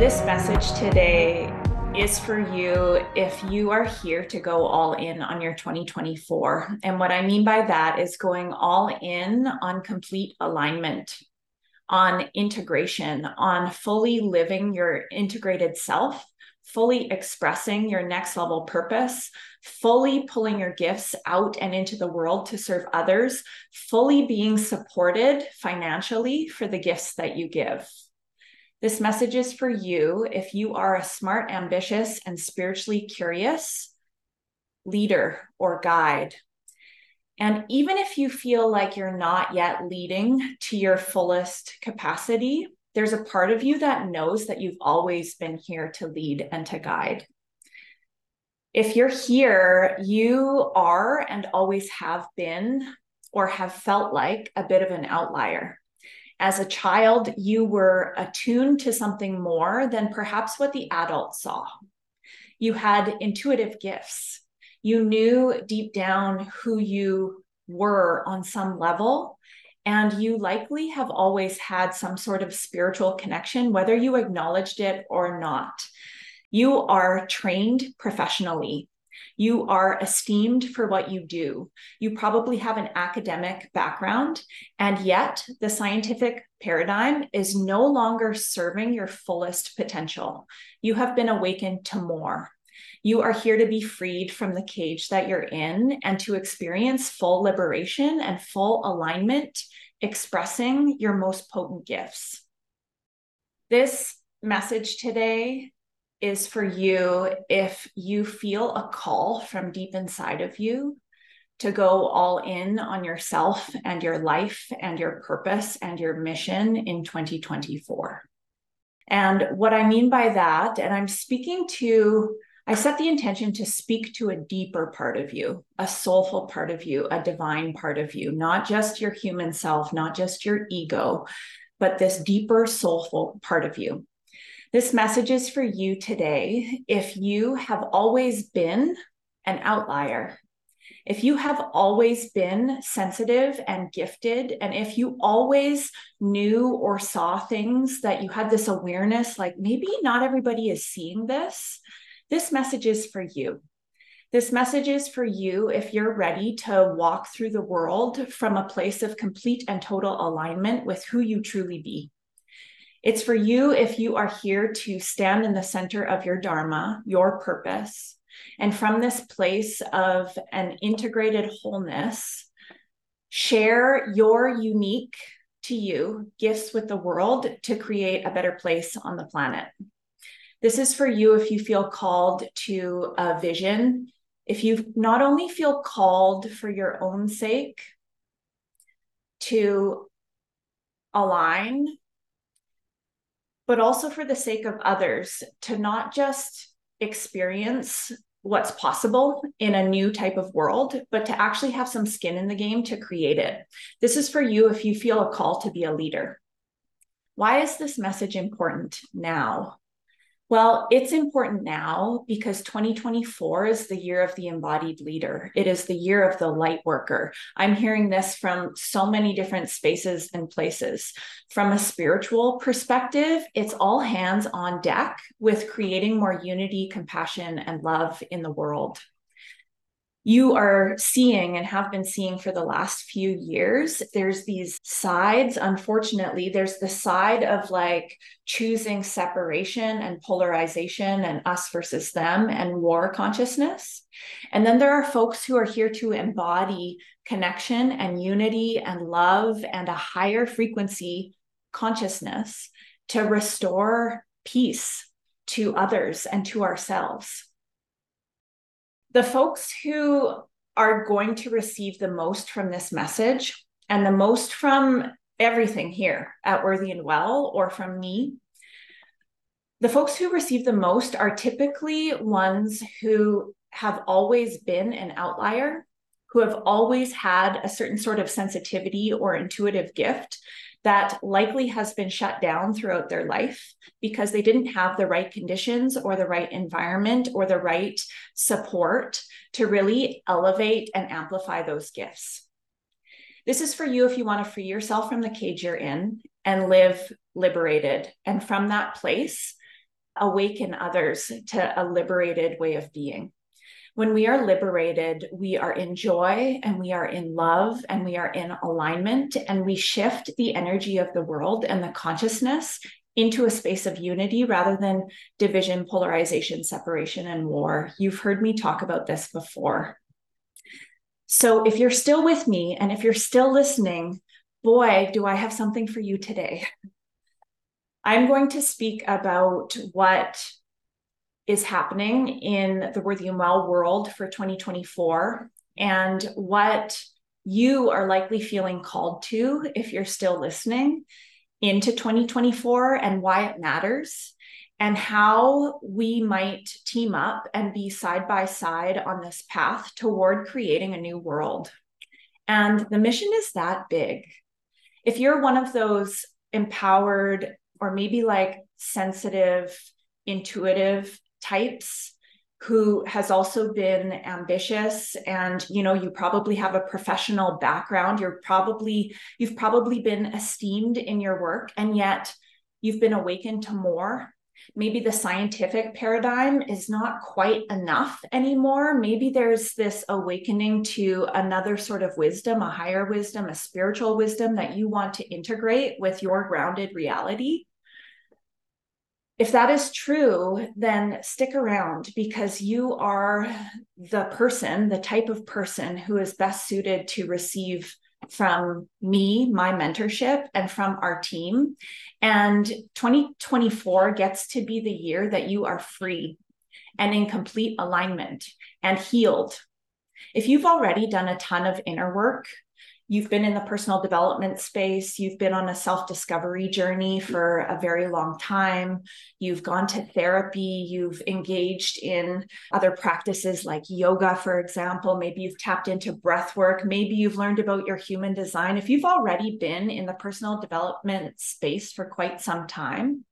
This message today is for you if you are here to go all in on your 2024. And what I mean by that is going all in on complete alignment, on integration, on fully living your integrated self, fully expressing your next level purpose, fully pulling your gifts out and into the world to serve others, fully being supported financially for the gifts that you give. This message is for you if you are a smart, ambitious, and spiritually curious leader or guide. And even if you feel like you're not yet leading to your fullest capacity, there's a part of you that knows that you've always been here to lead and to guide. If you're here, you are and always have been or have felt like a bit of an outlier as a child, you were attuned to something more than perhaps what the adults saw. You had intuitive gifts. You knew deep down who you were on some level. And you likely have always had some sort of spiritual connection, whether you acknowledged it or not. You are trained professionally you are esteemed for what you do. You probably have an academic background, and yet the scientific paradigm is no longer serving your fullest potential. You have been awakened to more. You are here to be freed from the cage that you're in and to experience full liberation and full alignment, expressing your most potent gifts. This message today is for you if you feel a call from deep inside of you to go all in on yourself and your life and your purpose and your mission in 2024. And what I mean by that, and I'm speaking to, I set the intention to speak to a deeper part of you, a soulful part of you, a divine part of you, not just your human self, not just your ego, but this deeper soulful part of you. This message is for you today. If you have always been an outlier, if you have always been sensitive and gifted, and if you always knew or saw things that you had this awareness, like maybe not everybody is seeing this, this message is for you. This message is for you if you're ready to walk through the world from a place of complete and total alignment with who you truly be. It's for you if you are here to stand in the center of your Dharma, your purpose. And from this place of an integrated wholeness, share your unique to you gifts with the world to create a better place on the planet. This is for you if you feel called to a vision, if you not only feel called for your own sake to align but also for the sake of others to not just experience what's possible in a new type of world, but to actually have some skin in the game to create it. This is for you if you feel a call to be a leader. Why is this message important now? Well, it's important now because 2024 is the year of the embodied leader. It is the year of the light worker. I'm hearing this from so many different spaces and places. From a spiritual perspective, it's all hands on deck with creating more unity, compassion, and love in the world you are seeing and have been seeing for the last few years there's these sides. Unfortunately there's the side of like choosing separation and polarization and us versus them and war consciousness. And then there are folks who are here to embody connection and unity and love and a higher frequency consciousness to restore peace to others and to ourselves the folks who are going to receive the most from this message and the most from everything here at Worthy and Well or from me, the folks who receive the most are typically ones who have always been an outlier, who have always had a certain sort of sensitivity or intuitive gift that likely has been shut down throughout their life because they didn't have the right conditions or the right environment or the right support to really elevate and amplify those gifts. This is for you if you want to free yourself from the cage you're in and live liberated. And from that place, awaken others to a liberated way of being. When we are liberated, we are in joy and we are in love and we are in alignment and we shift the energy of the world and the consciousness into a space of unity rather than division, polarization, separation, and war. You've heard me talk about this before. So if you're still with me and if you're still listening, boy, do I have something for you today. I'm going to speak about what is happening in the Worthy and Well world for 2024 and what you are likely feeling called to if you're still listening into 2024 and why it matters and how we might team up and be side by side on this path toward creating a new world. And the mission is that big. If you're one of those empowered or maybe like sensitive, intuitive types who has also been ambitious. And you know you probably have a professional background. You're probably you've probably been esteemed in your work and yet you've been awakened to more. Maybe the scientific paradigm is not quite enough anymore. Maybe there's this awakening to another sort of wisdom a higher wisdom a spiritual wisdom that you want to integrate with your grounded reality if that is true, then stick around because you are the person, the type of person who is best suited to receive from me, my mentorship, and from our team. And 2024 gets to be the year that you are free and in complete alignment and healed. If you've already done a ton of inner work, you've been in the personal development space, you've been on a self discovery journey for a very long time, you've gone to therapy, you've engaged in other practices like yoga, for example, maybe you've tapped into breath work, maybe you've learned about your human design. If you've already been in the personal development space for quite some time,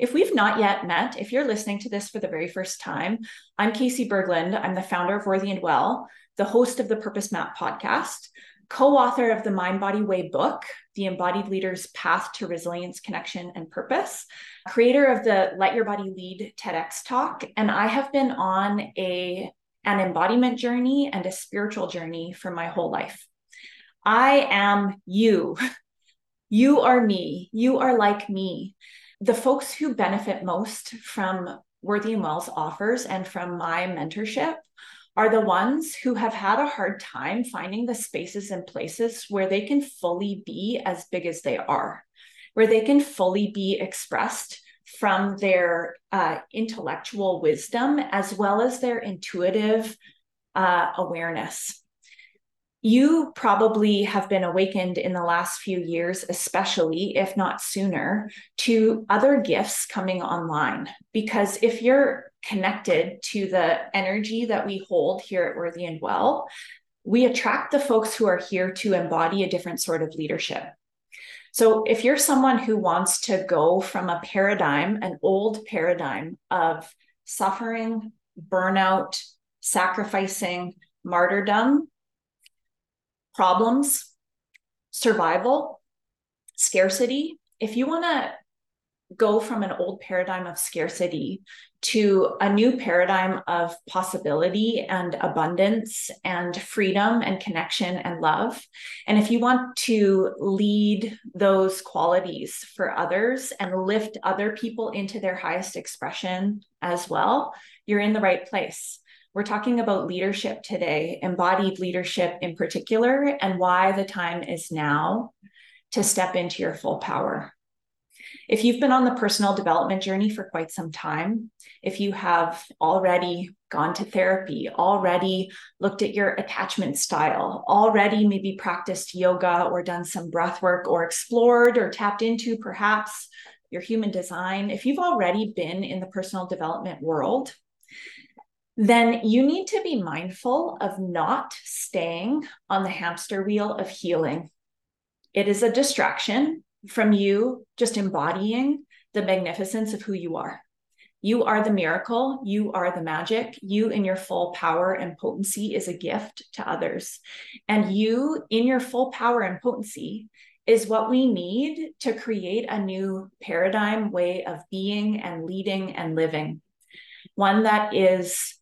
if we've not yet met, if you're listening to this for the very first time, I'm Casey Berglund. I'm the founder of Worthy and Well the host of the Purpose Map podcast, co author of the Mind Body Way book, The Embodied Leader's Path to Resilience, Connection, and Purpose, creator of the Let Your Body Lead TEDx talk. And I have been on a, an embodiment journey and a spiritual journey for my whole life. I am you. You are me. You are like me. The folks who benefit most from Worthy and Well's offers and from my mentorship are the ones who have had a hard time finding the spaces and places where they can fully be as big as they are, where they can fully be expressed from their uh, intellectual wisdom as well as their intuitive uh, awareness you probably have been awakened in the last few years, especially if not sooner, to other gifts coming online. Because if you're connected to the energy that we hold here at Worthy and Well, we attract the folks who are here to embody a different sort of leadership. So, if you're someone who wants to go from a paradigm, an old paradigm of suffering, burnout, sacrificing, martyrdom, problems, survival, scarcity. If you want to go from an old paradigm of scarcity to a new paradigm of possibility and abundance and freedom and connection and love. And if you want to lead those qualities for others and lift other people into their highest expression as well, you're in the right place. We're talking about leadership today, embodied leadership in particular, and why the time is now to step into your full power. If you've been on the personal development journey for quite some time, if you have already gone to therapy, already looked at your attachment style, already maybe practiced yoga or done some breath work or explored or tapped into perhaps your human design, if you've already been in the personal development world, then you need to be mindful of not staying on the hamster wheel of healing. It is a distraction from you just embodying the magnificence of who you are. You are the miracle. You are the magic. You, in your full power and potency, is a gift to others. And you, in your full power and potency, is what we need to create a new paradigm way of being and leading and living, one that is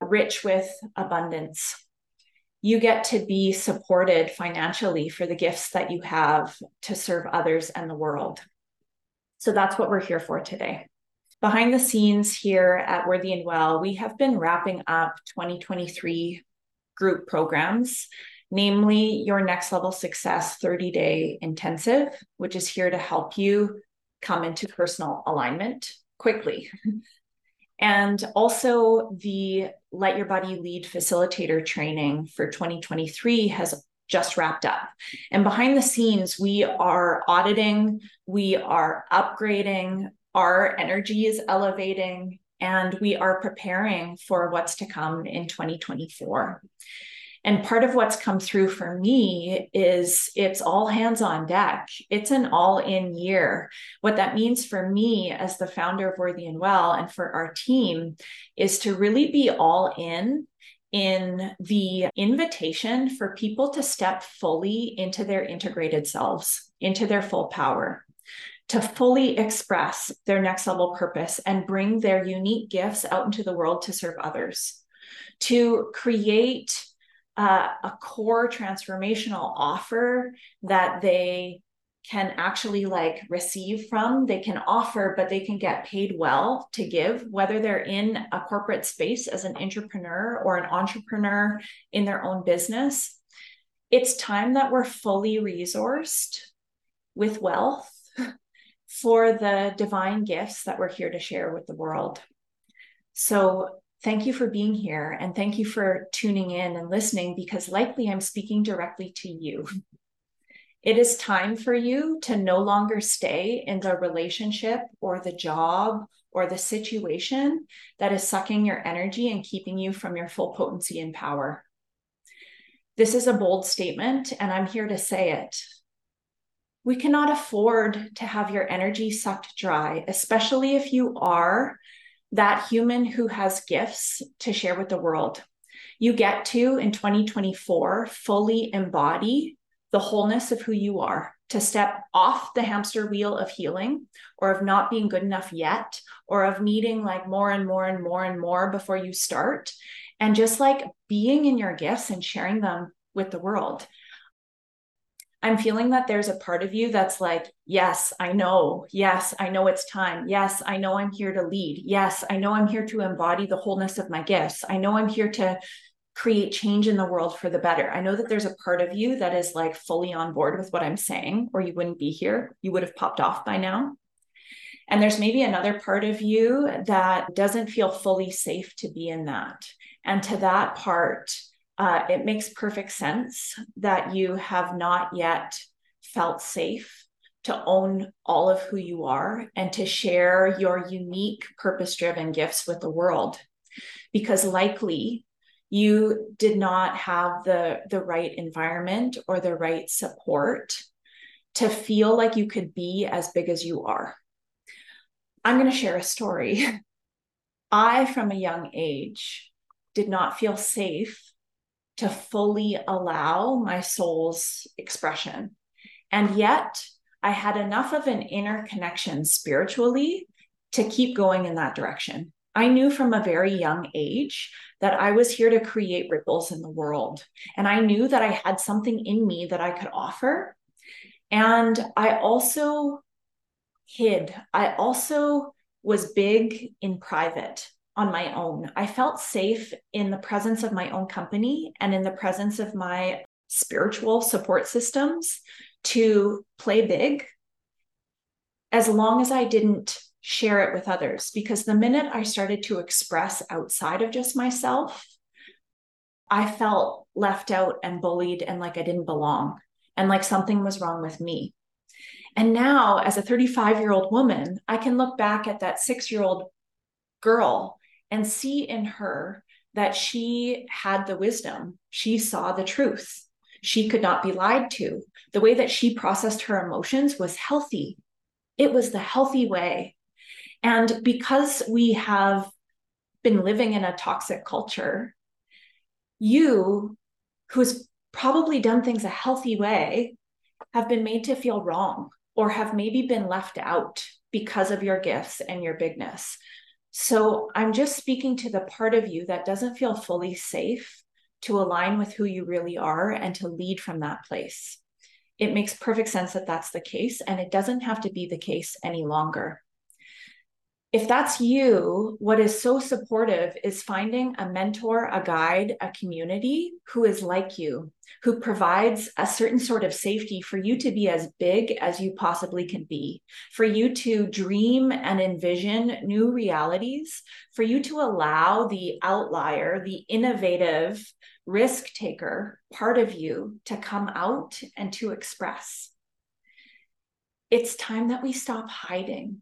rich with abundance. You get to be supported financially for the gifts that you have to serve others and the world. So that's what we're here for today. Behind the scenes here at Worthy and Well, we have been wrapping up 2023 group programs, namely your Next Level Success 30 day intensive, which is here to help you come into personal alignment quickly. and also the Let Your Body Lead facilitator training for 2023 has just wrapped up. And behind the scenes, we are auditing, we are upgrading, our energy is elevating, and we are preparing for what's to come in 2024. And part of what's come through for me is it's all hands on deck. It's an all in year. What that means for me as the founder of Worthy and Well and for our team is to really be all in in the invitation for people to step fully into their integrated selves, into their full power, to fully express their next level purpose and bring their unique gifts out into the world to serve others, to create uh, a core transformational offer that they can actually like receive from. They can offer but they can get paid well to give whether they're in a corporate space as an entrepreneur or an entrepreneur in their own business. It's time that we're fully resourced with wealth for the divine gifts that we're here to share with the world. So thank you for being here and thank you for tuning in and listening because likely i'm speaking directly to you it is time for you to no longer stay in the relationship or the job or the situation that is sucking your energy and keeping you from your full potency and power. This is a bold statement, and I'm here to say it. We cannot afford to have your energy sucked dry, especially if you are that human who has gifts to share with the world. You get to in 2024 fully embody the wholeness of who you are, to step off the hamster wheel of healing or of not being good enough yet, or of needing like more and more and more and more before you start, and just like being in your gifts and sharing them with the world. I'm feeling that there's a part of you that's like, yes, I know. Yes, I know it's time. Yes, I know I'm here to lead. Yes, I know I'm here to embody the wholeness of my gifts. I know I'm here to create change in the world for the better. I know that there's a part of you that is like fully on board with what I'm saying, or you wouldn't be here. You would have popped off by now. And there's maybe another part of you that doesn't feel fully safe to be in that. And to that part, uh, it makes perfect sense that you have not yet felt safe to own all of who you are and to share your unique purpose driven gifts with the world. Because likely you did not have the the right environment or the right support to feel like you could be as big as you are i'm going to share a story i from a young age did not feel safe to fully allow my soul's expression and yet i had enough of an inner connection spiritually to keep going in that direction I knew from a very young age that I was here to create ripples in the world. And I knew that I had something in me that I could offer. And I also hid. I also was big in private on my own. I felt safe in the presence of my own company and in the presence of my spiritual support systems to play big as long as I didn't share it with others because the minute I started to express outside of just myself, I felt left out and bullied and like I didn't belong and like something was wrong with me. And now, as a 35 year old woman, I can look back at that six year old girl and see in her that she had the wisdom. She saw the truth. She could not be lied to. The way that she processed her emotions was healthy. It was the healthy way. And because we have been living in a toxic culture, you, who's probably done things a healthy way, have been made to feel wrong or have maybe been left out because of your gifts and your bigness. So I'm just speaking to the part of you that doesn't feel fully safe to align with who you really are and to lead from that place. It makes perfect sense that that's the case, and it doesn't have to be the case any longer if that's you, what is so supportive is finding a mentor, a guide, a community who is like you, who provides a certain sort of safety for you to be as big as you possibly can be, for you to dream and envision new realities, for you to allow the outlier, the innovative risk taker part of you to come out and to express. It's time that we stop hiding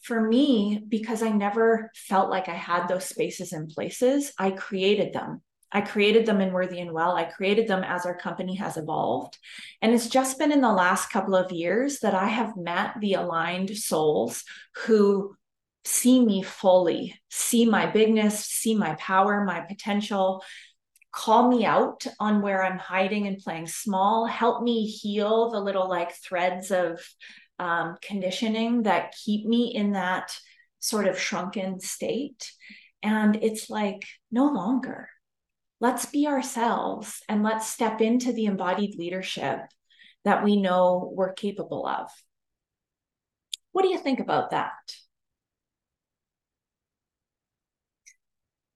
for me, because I never felt like I had those spaces and places, I created them. I created them in Worthy and Well. I created them as our company has evolved. And it's just been in the last couple of years that I have met the aligned souls who see me fully, see my bigness, see my power, my potential, call me out on where I'm hiding and playing small, help me heal the little like threads of um, conditioning that keep me in that sort of shrunken state. And it's like, no longer. Let's be ourselves and let's step into the embodied leadership that we know we're capable of. What do you think about that?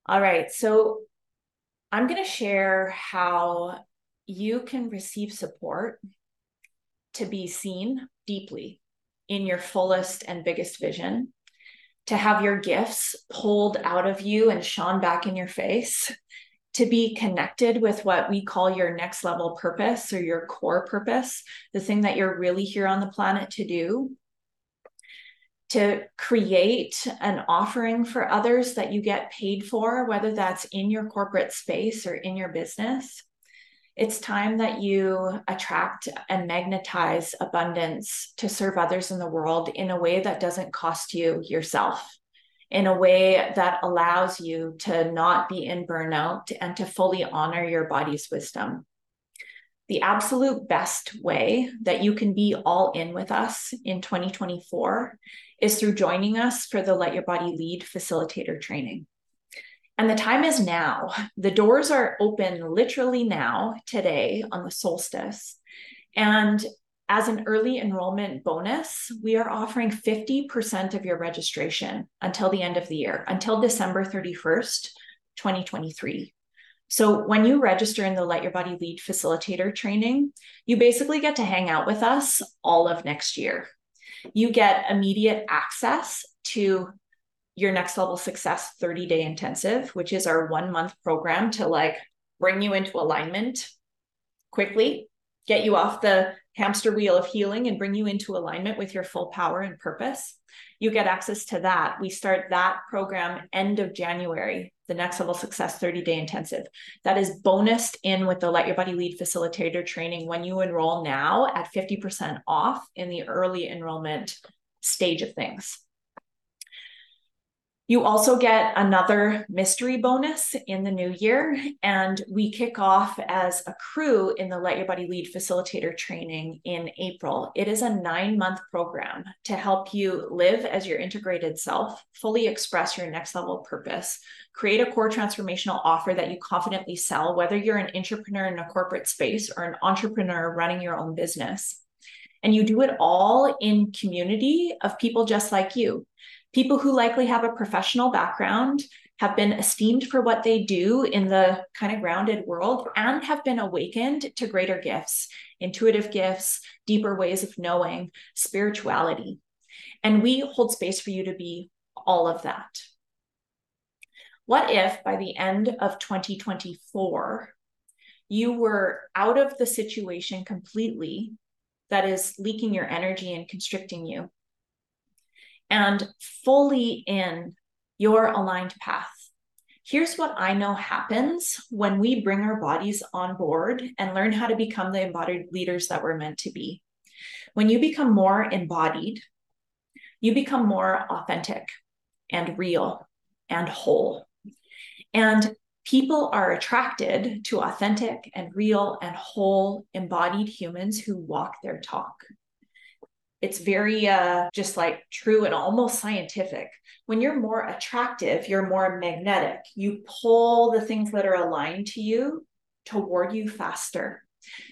All right, so I'm going to share how you can receive support to be seen deeply in your fullest and biggest vision, to have your gifts pulled out of you and shone back in your face, to be connected with what we call your next level purpose or your core purpose, the thing that you're really here on the planet to do. To create an offering for others that you get paid for, whether that's in your corporate space or in your business it's time that you attract and magnetize abundance to serve others in the world in a way that doesn't cost you yourself, in a way that allows you to not be in burnout and to fully honor your body's wisdom. The absolute best way that you can be all in with us in 2024 is through joining us for the Let Your Body Lead facilitator training. And the time is now. The doors are open literally now, today on the solstice. And as an early enrollment bonus, we are offering 50% of your registration until the end of the year, until December 31st, 2023. So when you register in the Let Your Body Lead facilitator training, you basically get to hang out with us all of next year. You get immediate access to your next level success 30 day intensive, which is our one month program to like bring you into alignment quickly, get you off the hamster wheel of healing and bring you into alignment with your full power and purpose. You get access to that. We start that program end of January, the next level success 30 day intensive. That is bonused in with the Let Your Body Lead facilitator training when you enroll now at 50% off in the early enrollment stage of things. You also get another mystery bonus in the new year, and we kick off as a crew in the Let Your Body Lead facilitator training in April. It is a nine month program to help you live as your integrated self, fully express your next level purpose, create a core transformational offer that you confidently sell, whether you're an entrepreneur in a corporate space or an entrepreneur running your own business. And you do it all in community of people just like you people who likely have a professional background, have been esteemed for what they do in the kind of grounded world, and have been awakened to greater gifts, intuitive gifts, deeper ways of knowing, spirituality. And we hold space for you to be all of that. What if by the end of 2024, you were out of the situation completely that is leaking your energy and constricting you? And fully in your aligned path. Here's what I know happens when we bring our bodies on board and learn how to become the embodied leaders that we're meant to be. When you become more embodied, you become more authentic and real and whole. And People are attracted to authentic and real and whole embodied humans who walk their talk. It's very uh, just like true and almost scientific. When you're more attractive, you're more magnetic. You pull the things that are aligned to you toward you faster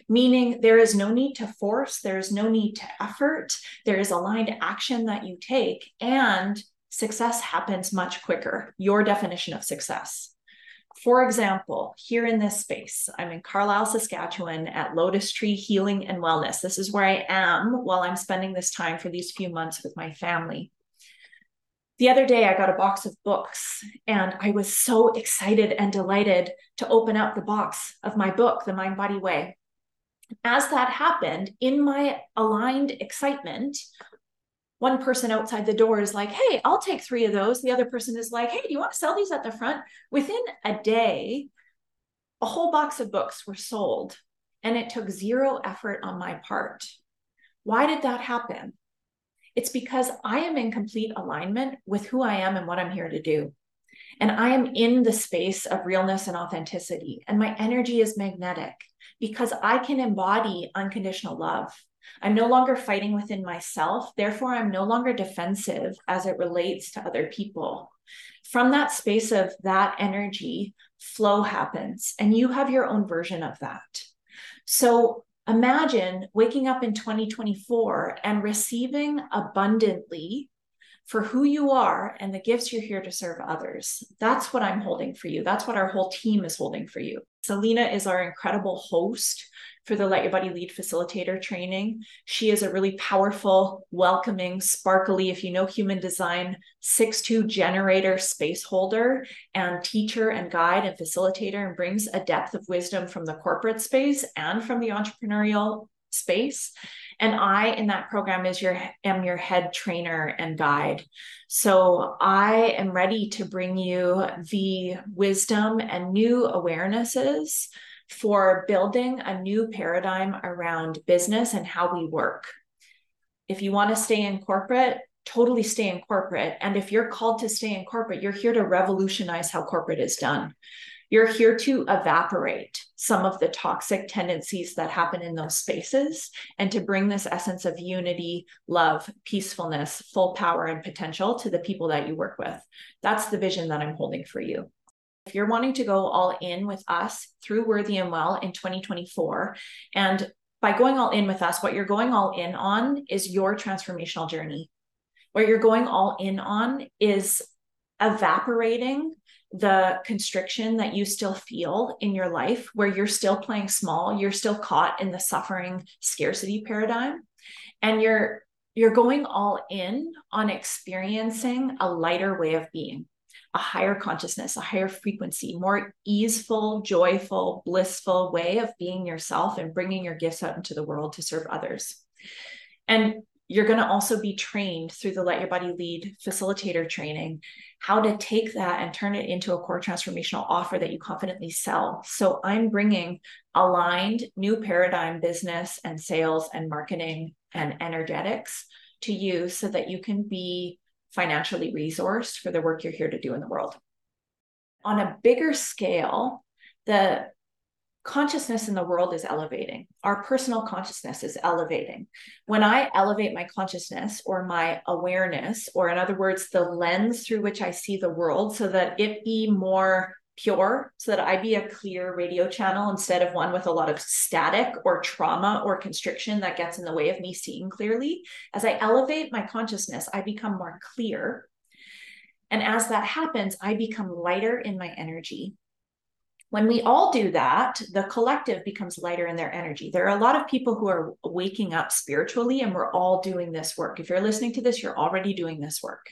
meaning there is no need to force, there is no need to effort, there is aligned action that you take, and success happens much quicker. Your definition of success. For example, here in this space, I'm in Carlyle, Saskatchewan at Lotus Tree Healing and Wellness. This is where I am while I'm spending this time for these few months with my family. The other day, I got a box of books and I was so excited and delighted to open up the box of my book, The Mind Body Way as that happened, in my aligned excitement, one person outside the door is like, Hey, I'll take three of those. The other person is like, Hey, do you want to sell these at the front? Within a day, a whole box of books were sold, and it took zero effort on my part. Why did that happen? It's because I am in complete alignment with who I am and what I'm here to do. And I am in the space of realness and authenticity, and my energy is magnetic because I can embody unconditional love. I'm no longer fighting within myself. Therefore, I'm no longer defensive as it relates to other people. From that space of that energy, flow happens, and you have your own version of that. So imagine waking up in 2024 and receiving abundantly for who you are and the gifts you're here to serve others. That's what I'm holding for you. That's what our whole team is holding for you. Selena is our incredible host for the Let Your Body Lead facilitator training. She is a really powerful, welcoming, sparkly, if you know human design, 6-2 generator space holder and teacher and guide and facilitator and brings a depth of wisdom from the corporate space and from the entrepreneurial space and i in that program is your am your head trainer and guide so i am ready to bring you the wisdom and new awarenesses for building a new paradigm around business and how we work if you want to stay in corporate totally stay in corporate and if you're called to stay in corporate you're here to revolutionize how corporate is done you're here to evaporate some of the toxic tendencies that happen in those spaces and to bring this essence of unity, love, peacefulness, full power, and potential to the people that you work with. That's the vision that I'm holding for you. If you're wanting to go all in with us through Worthy and Well in 2024, and by going all in with us, what you're going all in on is your transformational journey. What you're going all in on is evaporating the constriction that you still feel in your life, where you're still playing small, you're still caught in the suffering scarcity paradigm, and you're you're going all in on experiencing a lighter way of being, a higher consciousness, a higher frequency, more easeful, joyful, blissful way of being yourself and bringing your gifts out into the world to serve others. And you're going to also be trained through the Let Your Body Lead facilitator training how to take that and turn it into a core transformational offer that you confidently sell. So I'm bringing aligned new paradigm business and sales and marketing and energetics to you so that you can be financially resourced for the work you're here to do in the world. On a bigger scale, the consciousness in the world is elevating. Our personal consciousness is elevating. When I elevate my consciousness or my awareness, or in other words, the lens through which I see the world, so that it be more pure, so that I be a clear radio channel instead of one with a lot of static or trauma or constriction that gets in the way of me seeing clearly. As I elevate my consciousness, I become more clear. And as that happens, I become lighter in my energy when we all do that, the collective becomes lighter in their energy. There are a lot of people who are waking up spiritually, and we're all doing this work. If you're listening to this, you're already doing this work.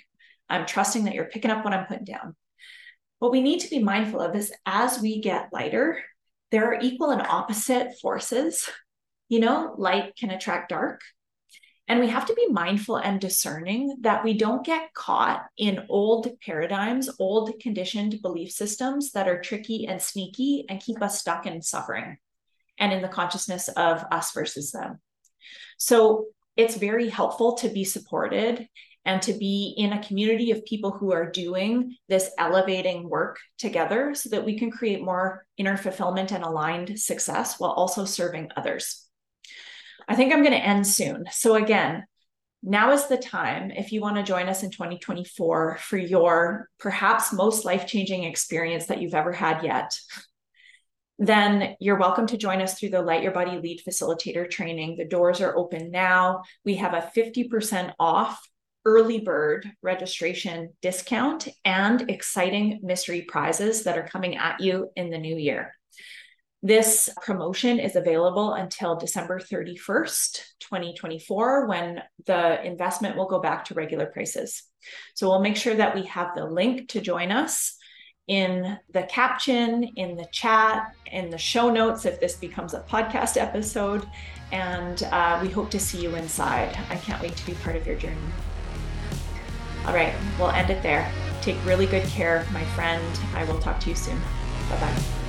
I'm trusting that you're picking up what I'm putting down. What we need to be mindful of is as we get lighter, there are equal and opposite forces. You know, light can attract dark, and we have to be mindful and discerning that we don't get caught in old paradigms, old conditioned belief systems that are tricky and sneaky and keep us stuck in suffering and in the consciousness of us versus them. So it's very helpful to be supported and to be in a community of people who are doing this elevating work together so that we can create more inner fulfillment and aligned success while also serving others. I think I'm going to end soon. So, again, now is the time if you want to join us in 2024 for your perhaps most life changing experience that you've ever had yet. Then you're welcome to join us through the Let Your Body Lead Facilitator training. The doors are open now. We have a 50% off early bird registration discount and exciting mystery prizes that are coming at you in the new year. This promotion is available until December 31st, 2024, when the investment will go back to regular prices. So we'll make sure that we have the link to join us in the caption, in the chat, in the show notes if this becomes a podcast episode. And uh, we hope to see you inside. I can't wait to be part of your journey. All right, we'll end it there. Take really good care, my friend. I will talk to you soon. Bye bye.